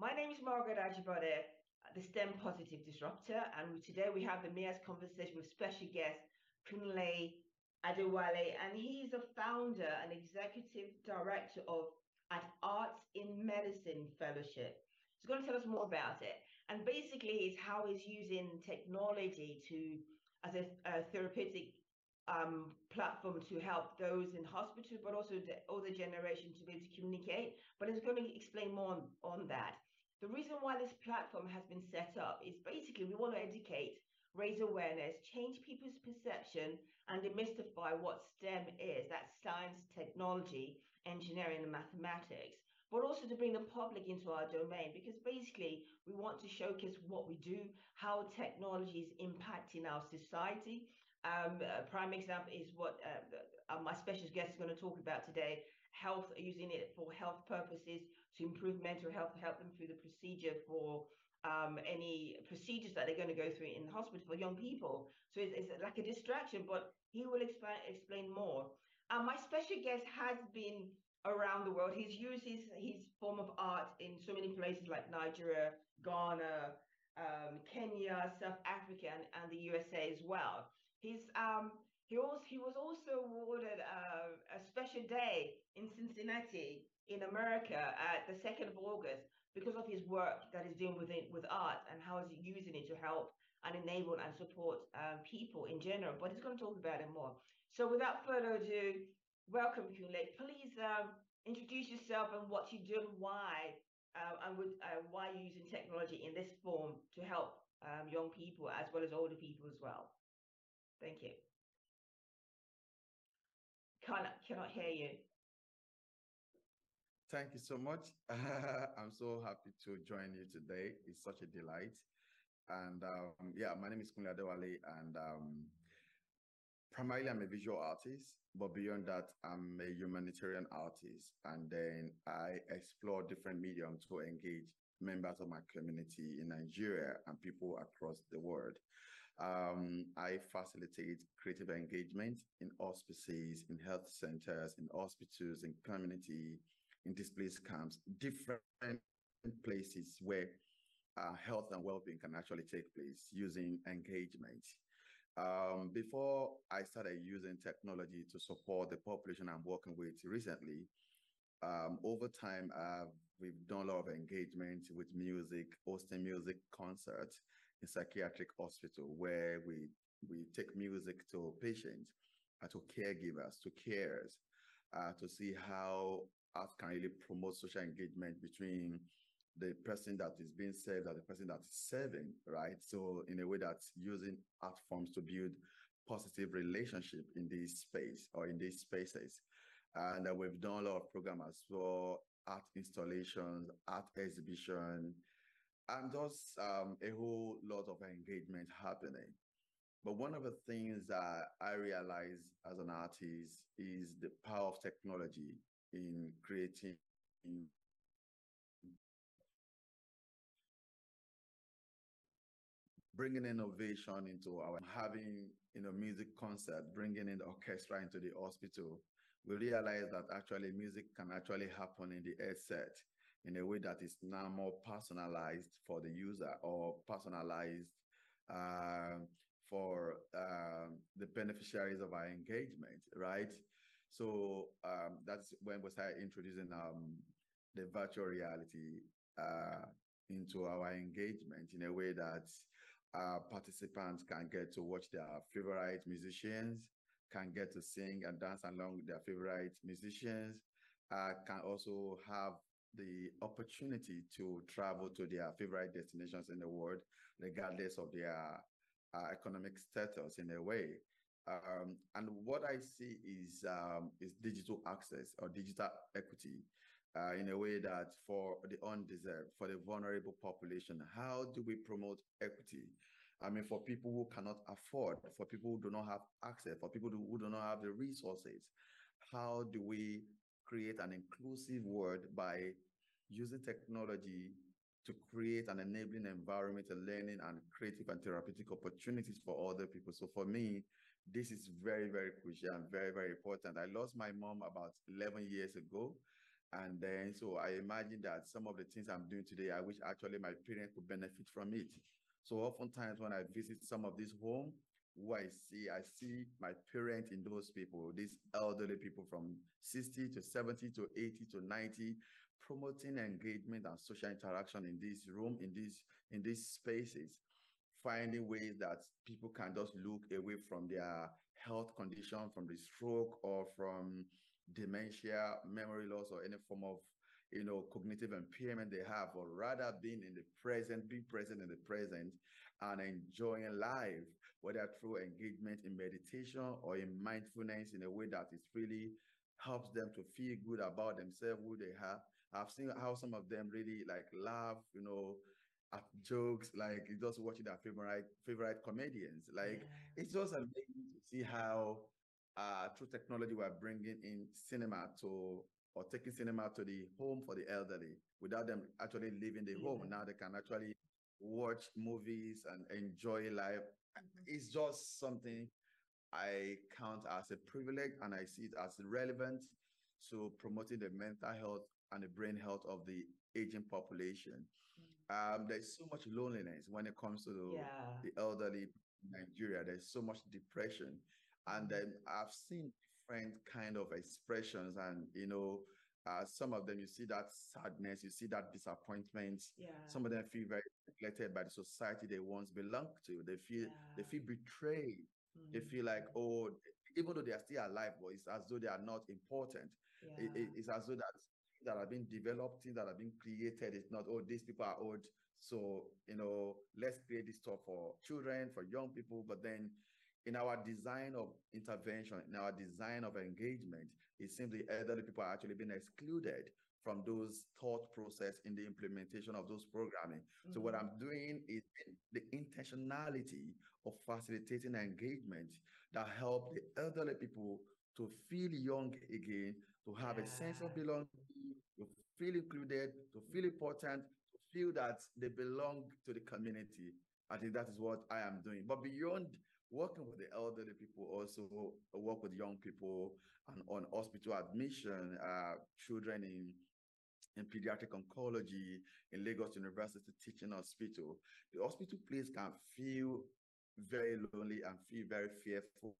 My name is Margaret Ajibade, the STEM Positive Disruptor, and today we have the Mayor's Conversation with special guest Kunle Adewale, and he's a founder and executive director of at Arts in Medicine Fellowship. He's going to tell us more about it. And basically, it's how he's using technology to as a, a therapeutic um, platform to help those in hospital, but also the older generation to be able to communicate. But he's going to explain more on, on that. The reason why this platform has been set up is basically we want to educate, raise awareness, change people's perception, and demystify what STEM is that's science, technology, engineering, and mathematics. But also to bring the public into our domain because basically we want to showcase what we do, how technology is impacting our society. Um, a prime example is what uh, uh, my special guest is going to talk about today health, using it for health purposes to improve mental health, help them through the procedure for um, any procedures that they're going to go through in the hospital for young people. So it's, it's like a distraction, but he will explain, explain more. Um, my special guest has been around the world. He's used his, his form of art in so many places like Nigeria, Ghana, um, Kenya, South Africa, and, and, the USA as well. He's um, he also he was also awarded uh, a special day in Cincinnati in America at the 2nd of August because of his work that he's doing with it, with art and how he's using it to help and enable and support um, people in general. But he's going to talk about it more. So without further ado, welcome, Kunle. Please um, introduce yourself and what you do and why, uh, and with, uh, why you're using technology in this form to help um, young people as well as older people as well. Thank you. Cannot, cannot hear you. Thank you so much. I'm so happy to join you today. It's such a delight. And um, yeah, my name is Kunle Adewale, and um, primarily I'm a visual artist, but beyond that, I'm a humanitarian artist. And then I explore different mediums to engage members of my community in Nigeria and people across the world. Um, I facilitate creative engagement in hospices, in health centers, in hospitals, in community in displaced camps, different places where uh, health and well-being can actually take place using engagement. Um, before I started using technology to support the population I'm working with recently, um, over time, uh, we've done a lot of engagement with music, hosting music concerts in psychiatric hospital where we, we take music to patients, uh, to caregivers, to carers, uh, to see how art can really promote social engagement between the person that is being served and the person that is serving, right? So in a way that's using art forms to build positive relationship in this space or in these spaces. And uh, we've done a lot of programs for art installations, art exhibition, and just um, a whole lot of engagement happening. But one of the things that I realize as an artist is the power of technology in creating bringing innovation into our having you know music concert bringing in the orchestra into the hospital we realize that actually music can actually happen in the headset in a way that is now more personalized for the user or personalized uh, for uh, the beneficiaries of our engagement right so um, that's when we started introducing um, the virtual reality uh, into our engagement in a way that uh, participants can get to watch their favorite musicians, can get to sing and dance along with their favorite musicians, uh, can also have the opportunity to travel to their favorite destinations in the world, regardless of their uh, economic status in a way. Um, and what I see is um, is digital access or digital equity uh, in a way that for the undeserved, for the vulnerable population, how do we promote equity? I mean, for people who cannot afford, for people who do not have access, for people who do not have the resources, how do we create an inclusive world by using technology to create an enabling environment, a learning and creative and therapeutic opportunities for other people. So for me, this is very, very crucial and very, very important. I lost my mom about 11 years ago. And then, so I imagine that some of the things I'm doing today, I wish actually my parents could benefit from it. So oftentimes when I visit some of these homes, who I see, I see my parents in those people, these elderly people from 60 to 70 to 80 to 90, promoting engagement and social interaction in this room, in these in these spaces, finding ways that people can just look away from their health condition, from the stroke or from dementia, memory loss, or any form of you know cognitive impairment they have, or rather being in the present, being present in the present and enjoying life, whether through engagement in meditation or in mindfulness in a way that it really helps them to feel good about themselves, who they have. I've seen how some of them really like laugh, you know, at jokes, like just watching their favorite favorite comedians. Like yeah. it's just amazing to see how uh, through technology we're bringing in cinema to or taking cinema to the home for the elderly without them actually leaving the yeah. home. Now they can actually watch movies and enjoy life. Mm-hmm. It's just something I count as a privilege and I see it as relevant to promoting the mental health and the brain health of the aging population. Mm-hmm. Um, there's so much loneliness when it comes to the, yeah. the elderly Nigeria. There's so much depression. And mm-hmm. then I've seen different kind of expressions and, you know, uh, some of them you see that sadness, you see that disappointment. Yeah. Some of them feel very neglected by the society they once belonged to. They feel yeah. they feel betrayed. Mm-hmm. They feel like oh, even though they are still alive, but it's as though they are not important. Yeah. It, it, it's as though that that have been developed, things that have been created. It's not oh, these people are old, so you know, let's create this stuff for children, for young people. But then in our design of intervention, in our design of engagement, it seems the elderly people are actually being excluded from those thought process in the implementation of those programming. Mm-hmm. So what mm-hmm. I'm doing is the intentionality of facilitating engagement that help the elderly people to feel young again, to have yeah. a sense of belonging, to feel included, to feel important, to feel that they belong to the community. I think that is what I am doing. But beyond working with the elderly people, also work with young people and on hospital admission, uh, children in in pediatric oncology in Lagos University Teaching Hospital. The hospital place can feel very lonely and feel very fearful,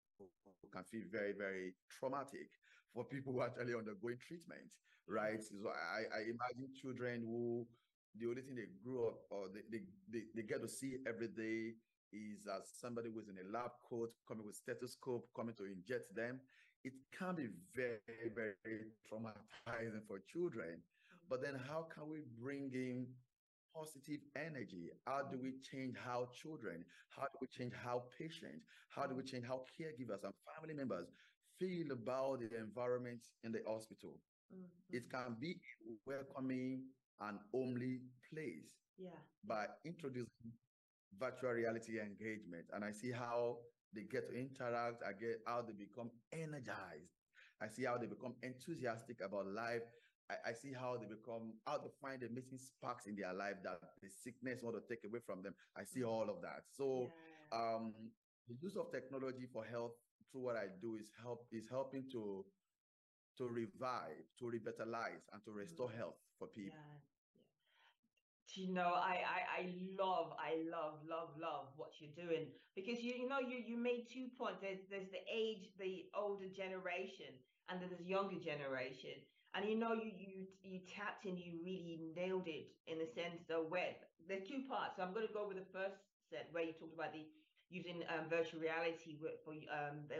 can feel very, very traumatic for people who are actually undergoing treatment, right? Mm-hmm. So I, I imagine children who the only thing they grew up or they, they, they, they get to see every day is as somebody who's in a lab coat coming with stethoscope coming to inject them. It can be very very traumatizing for children. But then how can we bring in positive energy how do we change how children how do we change how patients how do we change how caregivers and family members feel about the environment in the hospital mm-hmm. it can be welcoming and homely place yeah by introducing virtual reality engagement and I see how they get to interact, I get how they become energized. I see how they become enthusiastic about life. I, I see how they become how to find the missing sparks in their life that the sickness want to take away from them. I see all of that. So yeah. um the use of technology for health through what I do is help is helping to to revive, to revitalize, and to restore mm-hmm. health for people. Yeah you know I, I i love i love love love what you're doing because you you know you you made two points there's there's the age the older generation and then there's younger generation and you know you you you tapped in you really nailed it in the sense of where there's two parts so i'm going to go with the first set where you talked about the using um, virtual reality for um, the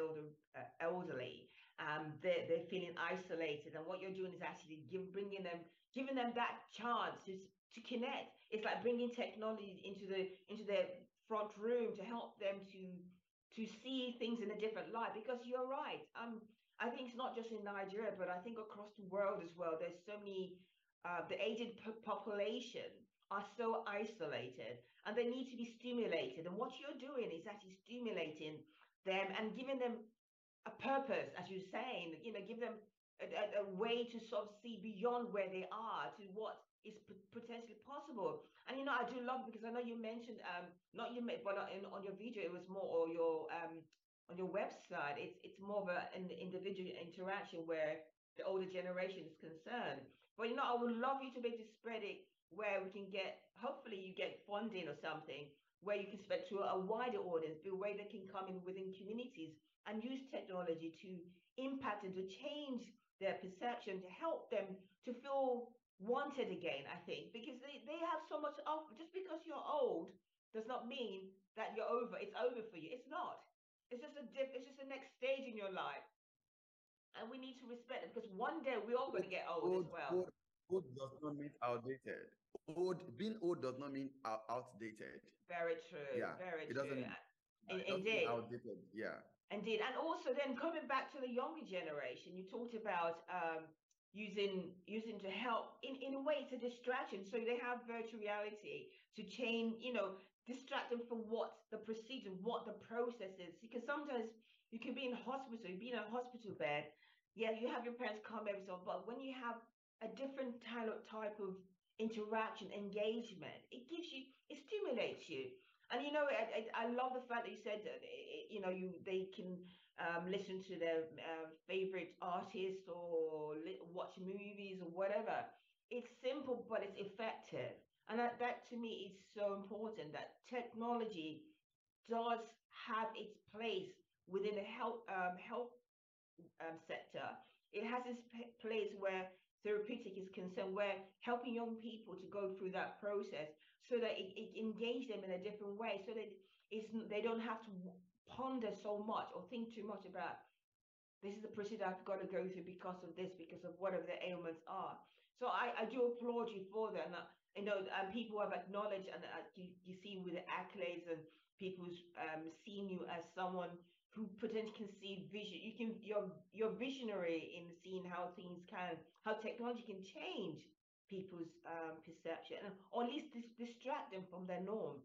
uh, elderly um, they're, they're feeling isolated and what you're doing is actually give, bringing them giving them that chance to to connect. It's like bringing technology into the into their front room to help them to to see things in a different light. Because you're right. Um, I think it's not just in Nigeria, but I think across the world as well. There's so many. Uh, the aged population are so isolated, and they need to be stimulated. And what you're doing is actually stimulating them and giving them a purpose, as you're saying. You know, give them a, a, way to sort of see beyond where they are to what is potentially possible. And you know, I do love because I know you mentioned um not you but in, on your video it was more or your um on your website it's it's more of a, an individual interaction where the older generation is concerned. But you know, I would love you to be able to spread it where we can get, hopefully, you get funding or something where you can spread to a wider audience, the way they can come in within communities and use technology to impact and to change their perception, to help them to feel wanted again, I think, because they, they have so much of just because you're old does not mean that you're over. It's over for you. It's not. It's just a dip, it's just the next stage in your life. And we need to respect it because one day we're all going to get old, old as well. Old, old does not mean outdated old being old does not mean out- outdated. Very true. Yeah. Very it true. Doesn't, it Indeed. Outdated. Yeah. Indeed. And also then coming back to the younger generation, you talked about um, using using to help in, in a way it's a distraction. So they have virtual reality to change, you know, distract them from what the procedure, what the process is. Because sometimes you can be in hospital, you be in a hospital bed, yeah, you have your parents come every so but when you have a different type of type of interaction, engagement. It gives you, it stimulates you. And you know, I, I, love the fact that you said that you know you they can um, listen to their uh, favorite artists or watch movies or whatever. It's simple, but it's effective, and that, that to me is so important. That technology does have its place within the health um, health um, sector. It has its p- place where therapeutic is concerned, we're helping young people to go through that process so that it, it engage them in a different way, so that it's they don't have to ponder so much or think too much about this is the procedure I've got to go through because of this, because of whatever the ailments are. So I, I do applaud you for that. And, you know, and people have acknowledged, and uh, you, you see with the accolades and people's um, seeing you as someone who potentially can see vision. You can you're you're visionary in seeing how things can how technology can change people's um, perception or at least dis- distract them from their norm.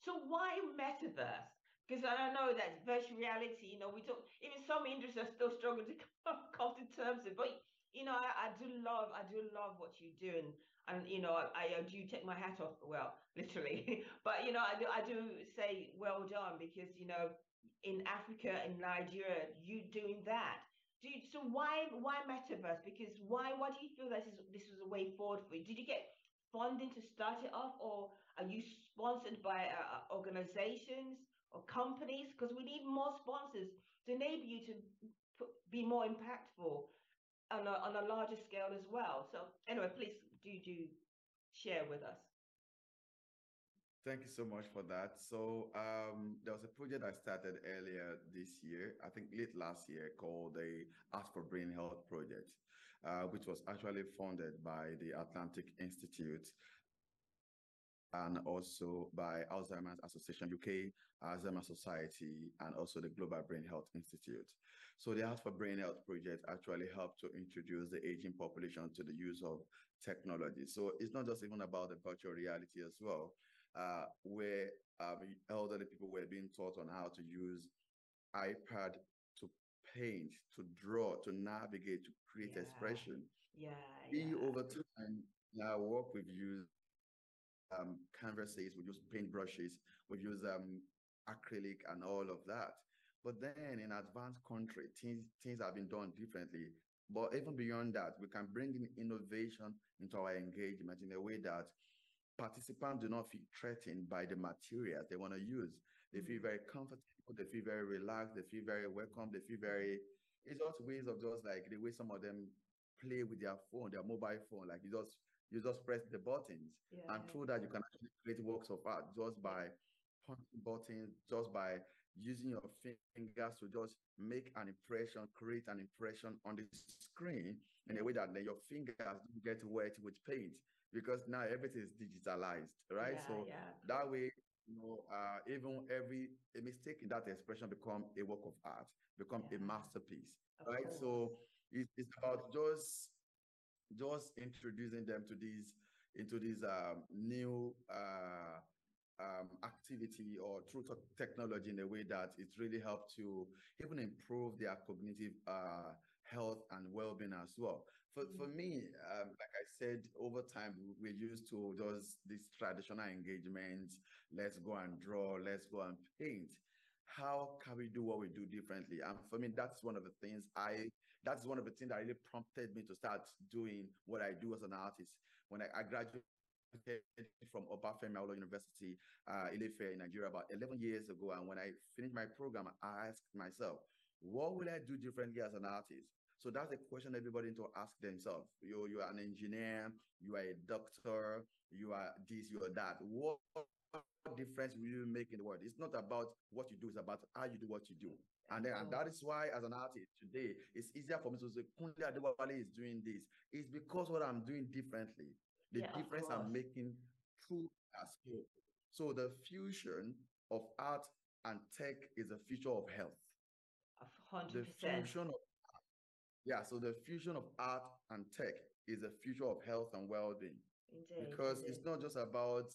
So why metaverse? Because I know that virtual reality, you know, we talk even some industries are still struggling to come, come to terms with. But you know, I, I do love I do love what you do and and you know I, I do take my hat off well literally but you know I do I do say well done because you know in Africa and Nigeria, you doing that. Do you, so why why metaverse? Because why why do you feel this is this is a way forward for you? Did you get funding to start it off, or are you sponsored by uh, uh organizations or companies? Because we need more sponsors to enable you to be more impactful on a, on a larger scale as well. So anyway, please do do share with us. Thank you so much for that. So um, there was a project I started earlier this year, I think late last year, called the Art for Brain Health Project, uh, which was actually funded by the Atlantic Institute and also by Alzheimer's Association UK, Alzheimer's Society, and also the Global Brain Health Institute. So the Art for Brain Health project actually helped to introduce the aging population to the use of technology. So it's not just even about the virtual reality as well uh, where um, elderly people were being taught on how to use iPad to paint, to draw, to navigate, to create yeah. expression. Yeah. We yeah. over time now work with use um, canvases, we use paint brushes, we use um, acrylic and all of that. But then in advanced country, things, things have been done differently. But even beyond that, we can bring in innovation into our engagement in a way that participants do not feel threatened by the materials they want to use. They feel mm. very comfortable, they feel very relaxed, they feel very welcome, they feel very, it's just ways of just like the way some of them play with their phone, their mobile phone, like you just, you just press the buttons yeah. and through that you can actually create works of art just by punching buttons, just by using your fingers to just make an impression, create an impression on the screen in a way that then your fingers don't get wet with paint because now everything is digitalized, right? Yeah, so yeah. that way, you know, uh, even every a mistake in that expression become a work of art, become yeah. a masterpiece, of right? Course. So it, it's about just just introducing them to these into this um, new uh, um, activity or through technology in a way that it really helped to even improve their cognitive uh, health and well-being as well. For, for mm. me, um, like I said, over time, we're used to just these traditional engagements. Let's go and draw, let's go and paint. How can we do what we do differently? And for me, that's one of the things I that's one of the things that really prompted me to start doing what I do as an artist. When I, I graduated from Obafemi Awolowo University, uh, Ile-Ife in Nigeria about 11 years ago. And when I finished my program, I asked myself, what will I do differently as an artist? So that's a question everybody to ask themselves. You, you are an engineer, you are a doctor, you are this, you are that. What difference will you make in the world? It's not about what you do, it's about how you do what you do. And, then, and that is why, as an artist today, it's easier for me to say, Kunle Adewale is doing this. It's because what I'm doing differently the Yeah, difference I'm making through our skill. So the fusion of art and tech is a future of health. A The hundred percent. The fusion of yeah, so the fusion of art and tech is a future of health and well-being Indeed. because it's not just about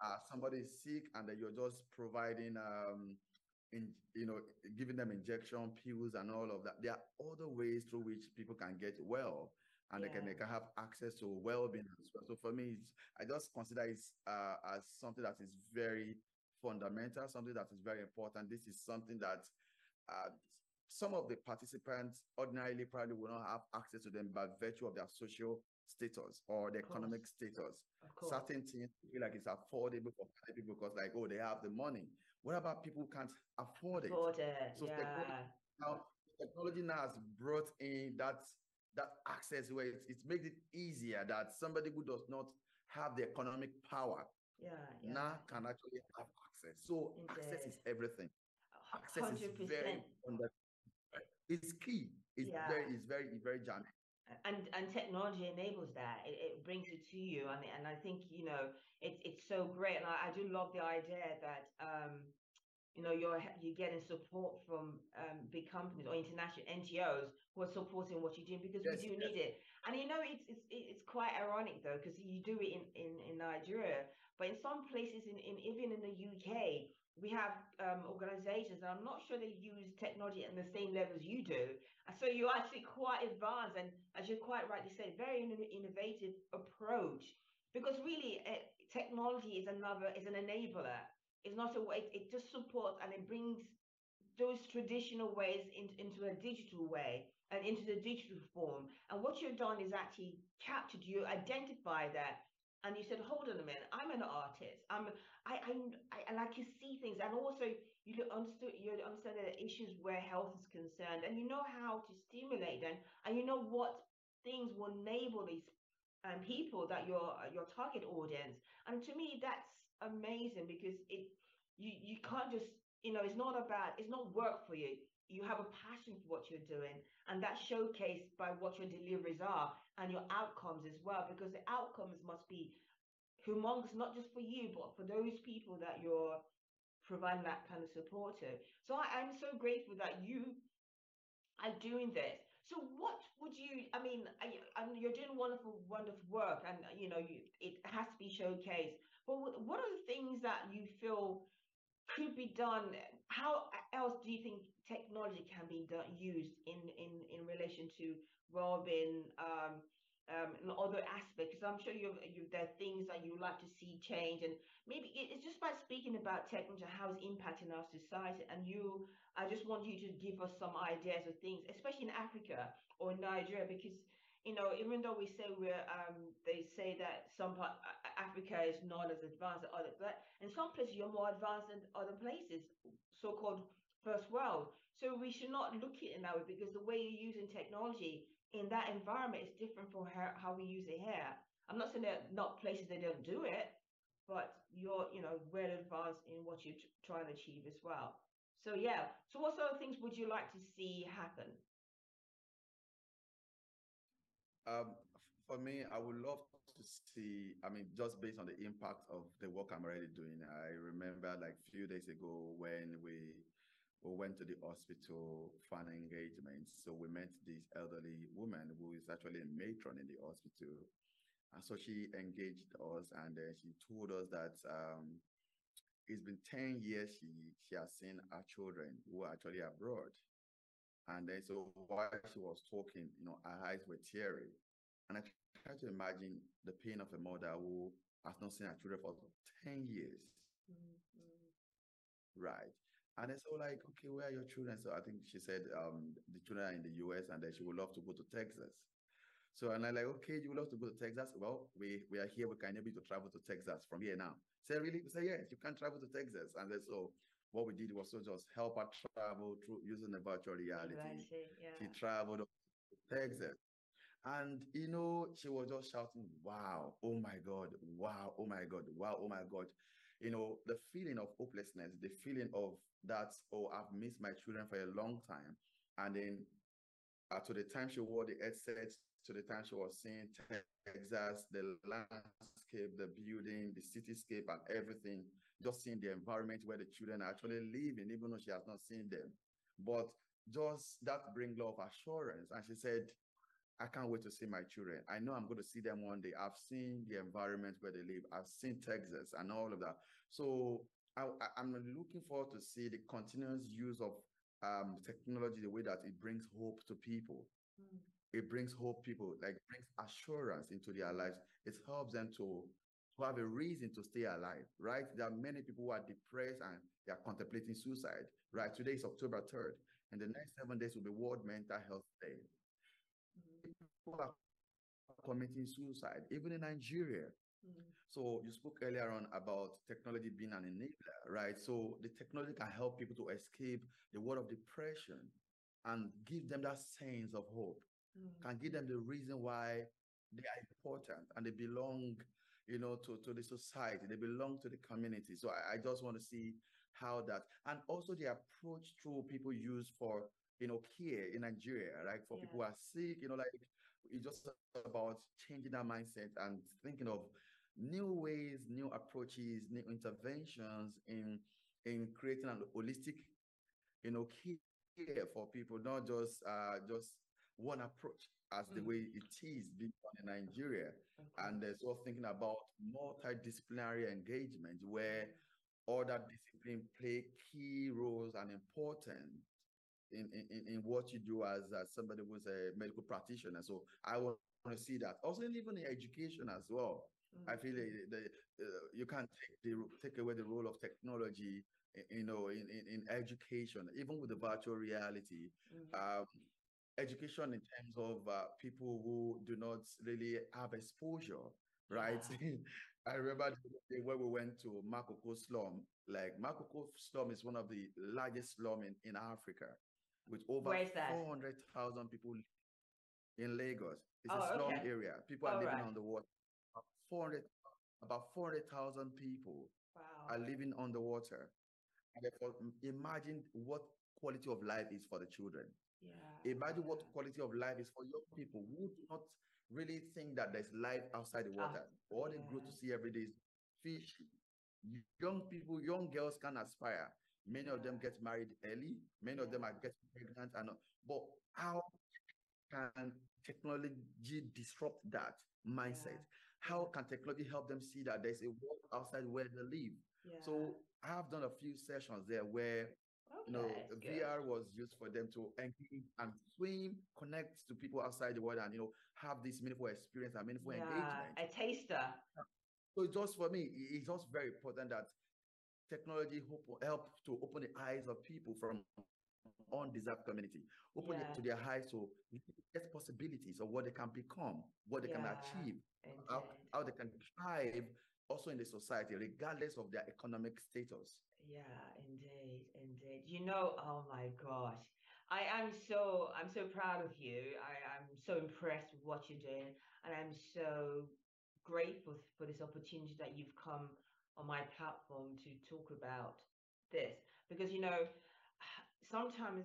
uh, somebody is sick and then you're just providing um in you know giving them injection pills and all of that there are other ways through which people can get well and they can they can have access to well-being as well. So for me it's, i just consider it uh, as something that is very fundamental something that is very important. This is something that uh, some of the participants ordinarily probably will not have access to them by virtue of their social status or the economic status certain things feel like it's affordable for people because like oh they have the money what about people who can't afford it Afford it. So technology- now technology now has brought in that that access where it, it makes it easier that somebody who does not have the economic power Yeah. Yeah. now can actually have access so access is Indeed. everything access is Hundred very it's key it's Yeah. very it's very it's very jamming and and technology enables that. It, it brings it to you. And and i think you know it's it's so great. And I, I do love the idea that um you know you're you're getting support from um big companies or international ngos who are supporting what you're doing because Yes, we do yes. need it and you know it's it's it's quite ironic though because you do it in, in in nigeria but in some places in, in even in the uk we have um, organizations and i'm not sure they use technology at the same level as you do and so you're actually quite advanced and as you quite rightly said, very innovative approach. Because really, uh, technology is another is an enabler. It's not a way. It just supports and it brings those traditional ways in, into a digital way and into the digital form. And what you've done is actually captured. You identify that, and you said, "Hold on a minute. I'm an artist. I'm. I. I. I I can see things. And also, you understood. You understand the issues where health is concerned, and you know how to stimulate them, and you know what things will enable these um, people that your your target audience. And to me, that's amazing because it you you can't just you know it's not about it's not work for you. You have a passion for what you're doing, and that's showcased by what your deliveries are and your outcomes as well. Because the outcomes must be humongous, not just for you, but for those people that you're providing that kind of support to. So I, I'm so grateful that you are doing this. So what would you? I mean, I, I, you're doing wonderful, wonderful work, and you know, you, it has to be showcased. But what are the things that you feel could be done? How else do you think technology can be done, used in in in relation to well-being? Um, um, and other aspects, because I'm sure you've, you there are things that you like to see change, and maybe it's just by speaking about technology, how it's impacting our society. And you, I just want you to give us some ideas of things, especially in Africa or Nigeria, because you know, even though we say we're, um, they say that some part Africa is not as advanced as other, but in some places you're more advanced than other places, so-called first world. So we should not look at it that way because the way you're using technology in that environment is different from how, we use it here. I'm not saying that not places they don't do it, but you're, you know, well advanced in what you're tr- trying to achieve as well. So yeah. So what sort of things would you like to see happen? Um, for me, I would love to see, I mean, just based on the impact of the work I'm already doing. I remember like a few days ago when we we went to the hospital for an engagement. So we met this elderly woman who is actually a matron in the hospital. And so she engaged us and uh, she told us that um, it's been 10 years she, she has seen her children who are actually abroad. And then so while she was talking, you know, her eyes were teary. And I try to imagine the pain of a mother who has not seen her children for 10 years. Mm, mm, Right. And I said, like, okay, where are your children? So I think she said um, the children are in the US and that she would love to go to Texas. So and I'm like, okay, you would love to go to Texas? Well, we we are here. We can able to travel to Texas from here now. Say really? We say yes, you can travel to Texas. And then so what we did was to just help her travel through using the virtual reality. Yeah. She traveled to Texas. And you know, she was just shouting, Wow, oh my God, wow, oh my God, wow, oh my God. You know, the feeling of hopelessness, the feeling of that, oh, I've missed my children for a long time. And then uh, to the time she wore the headset, to the time she was seeing Texas, the landscape, the building, the cityscape, and everything, just seeing the environment where the children are actually living, even though she has not seen them. But just that bring love assurance. And she said, I can't wait to see my children. I know I'm going to see them one day. I've seen the environment where they live. I've seen Texas and all of that. So I, am looking forward to see the continuous use of um, technology, the way that it brings hope to people. Mm it brings hope people like brings assurance into their lives it helps them to to have a reason to stay alive right there are many people who are depressed and they are contemplating suicide right today is october 3rd and the next seven days will be world mental health day are committing suicide even in nigeria mm-hmm. so you spoke earlier on about technology being an enabler right so the technology can help people to escape the world of depression and give them that sense of hope mm. can give them the reason why they are important and they belong, you know, to, to the society. They belong to the community. So I, I just want to see how that and also the approach through people use for you know care in Nigeria, right? For yeah. people who are sick, you know, like it's just about changing that mindset and thinking of new ways, new approaches, new interventions in in creating an holistic, you know, care for people, not just uh just one approach as mm. the way it is being done in Nigeria. Okay. And there's also thinking about multidisciplinary engagement where other disciplines play key roles and important in, in, in what you do as, as somebody who's a medical practitioner. So I want to see that. Also, even in education as well. Mm-hmm. I feel the, the uh, you can't take the take away the role of technology, you know, in, in, in education, even with the virtual reality. Mm-hmm. Um, education in terms of uh, people who do not really have exposure, right? Yeah. I remember when we went to Makoko slum, like Makoko slum is one of the largest slum in, in Africa with over 400,000 people in Lagos. It's oh, a slum okay. area. People are living right. on the water. 400, about 400,000 people wow. are living on the water. Therefore, imagine what quality of life is for the children. Yeah. Imagine what quality of life is for young people who do not really think that there's life outside the water. Ah, All they grow to see every day is fish. Young people, young girls can aspire. Many of them get married early. Many of them are getting pregnant. And but how can technology disrupt that mindset? Yeah. How can technology help them see that there's a world outside where they live? Yeah. So I have done a few sessions there where Okay, you know, VR was used for them to engage and swim, connect to people outside the world, and you know, have this meaningful experience and meaningful yeah, engagement. A taster. So just for me, it's just very important that technology help to open the eyes of people from undeserved community, open yeah. it to their eyes to get possibilities of what they can become, what they yeah, can achieve, how, how they can thrive also in the society, regardless of their economic status. Yeah, indeed, indeed. You know, oh my gosh. I am so I'm so proud of you. I, I'm so impressed with what you're doing and I'm so grateful for this opportunity that you've come on my platform to talk about this because you know sometimes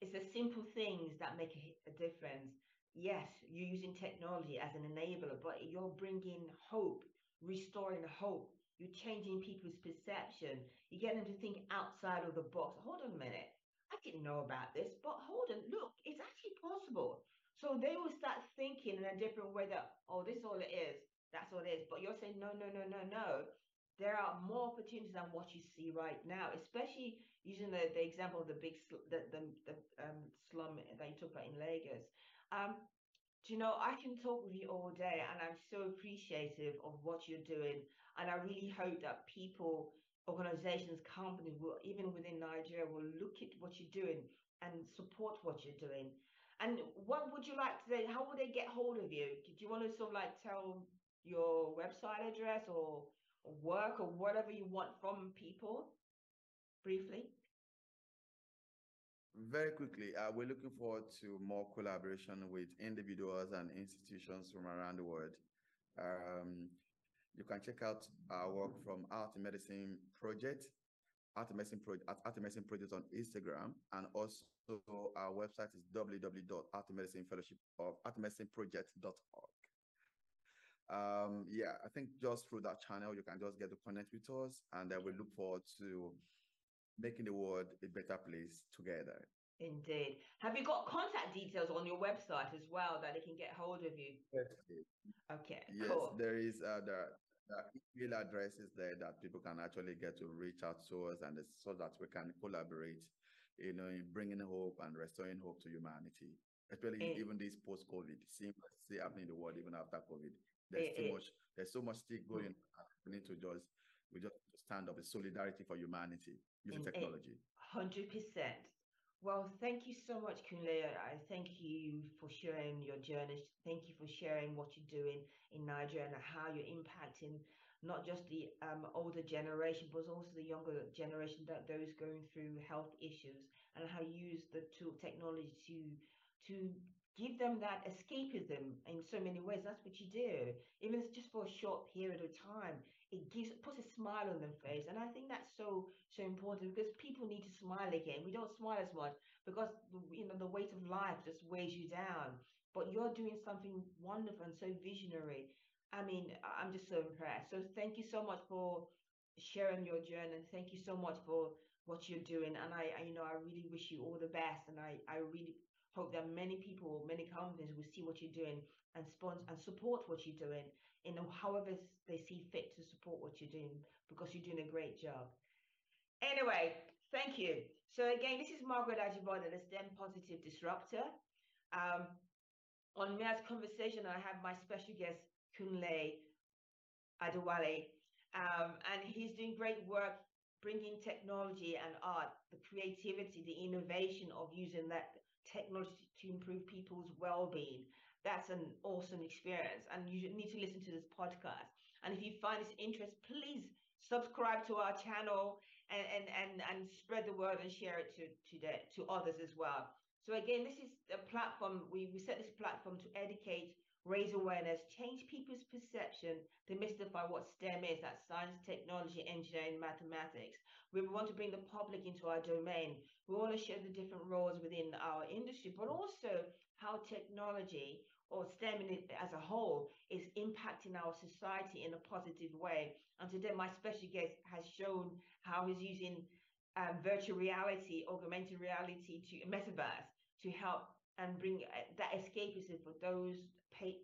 it's the simple things that make a, difference yes you're using technology as an enabler but you're bringing hope restoring hope you're changing people's perception. You get them to think outside of the box. Hold on a minute. I didn't know about this, but hold on. Look, it's actually possible. So they will start thinking in a different way that, oh, this all it is. That's all it is. But you're saying, no, no, no, no, no. There are more opportunities than what you see right now, especially using the, the example of the big sl- the, the, the um, slum that you talked about in Lagos. Um, do you know, I can talk with you all day and I'm so appreciative of what you're doing. And I really hope that people organizations, companies, will even within Nigeria, will look at what you're doing and support what you're doing. And what would you like to say? How would they get hold of you? Do you want to sort of like tell your website address or, or work or whatever you want from people briefly? Very quickly, uh, we're looking forward to more collaboration with individuals and institutions from around the world. Um, you can check out our work from Art in Medicine Project, Art in Medicine Project at Art in Medicine Project on Instagram, and also our website is www.artmedicinefellowship of artmedicineproject.org. Um, yeah, I think just through that channel, you can just get to connect with us, and then we look forward to making the world a better place together. Indeed. Have you got contact details on your website as well that they can get hold of you? Yes. Okay. Yes, cool. there is uh, the, the email addresses there that people can actually get to reach out to us, and so that we can collaborate, you know, in bringing hope and restoring hope to humanity. Especially Eh. even this post-COVID, seeing what's happening in the world even after COVID. There's too much. There's so much still going. on. We need to just we just stand up in solidarity for humanity using In- eh. technology. Hundred percent. Well, thank you so much, Kunle. I thank you for sharing your journey. Thank you for sharing what you're doing in Nigeria and how you're impacting not just the um, older generation, but also the younger generation that those going through health issues, and how you use the tool technology to to give them that escapism in so many ways. That's what you do, even if it's just for a short period of time. It gives puts a smile on their face, and I think that's so so important because people need to smile again. We don't smile as much because you know the weight of life just weighs you down. But you're doing something wonderful and so visionary. I mean, I'm just so impressed. So thank you so much for sharing your journey. and Thank you so much for what you're doing. And I, I you know, I really wish you all the best. And I, I really hope that many people, many companies will see what you're doing and sponsor and support what you're doing in however they see fit to support what you're doing because you're doing a great job. Anyway, thank you. So again, this is Margaret Ajibode, the STEM Positive Disruptor. Um, on Mia's conversation, I have my special guest, Kunle Adewale, um, and he's doing great work bringing technology and art, the creativity, the innovation of using that technology to improve people's well-being. That's an awesome experience, and you need to listen to this podcast. And if you find this interest, please subscribe to our channel and and and, and spread the word and share it to to the, to others as well. So again, this is a platform we we set this platform to educate, raise awareness, change people's perception, demystify what STEM is, that's science, technology, engineering, mathematics. We want to bring the public into our domain. We want to show the different roles within our industry, but also how technology or STEM as a whole is impacting our society in a positive way. And today, my special guest has shown how he's using um, virtual reality, augmented reality to metaverse to help and bring uh, that escapism for those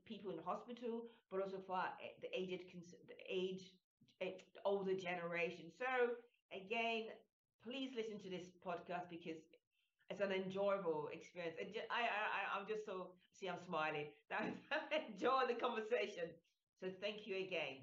people in hospital, but also for the aged, the age, older generation. So again, please listen to this podcast because it's an enjoyable experience. Ju- I, I, I'm just so, see, I'm smiling. Enjoy the conversation. So thank you again.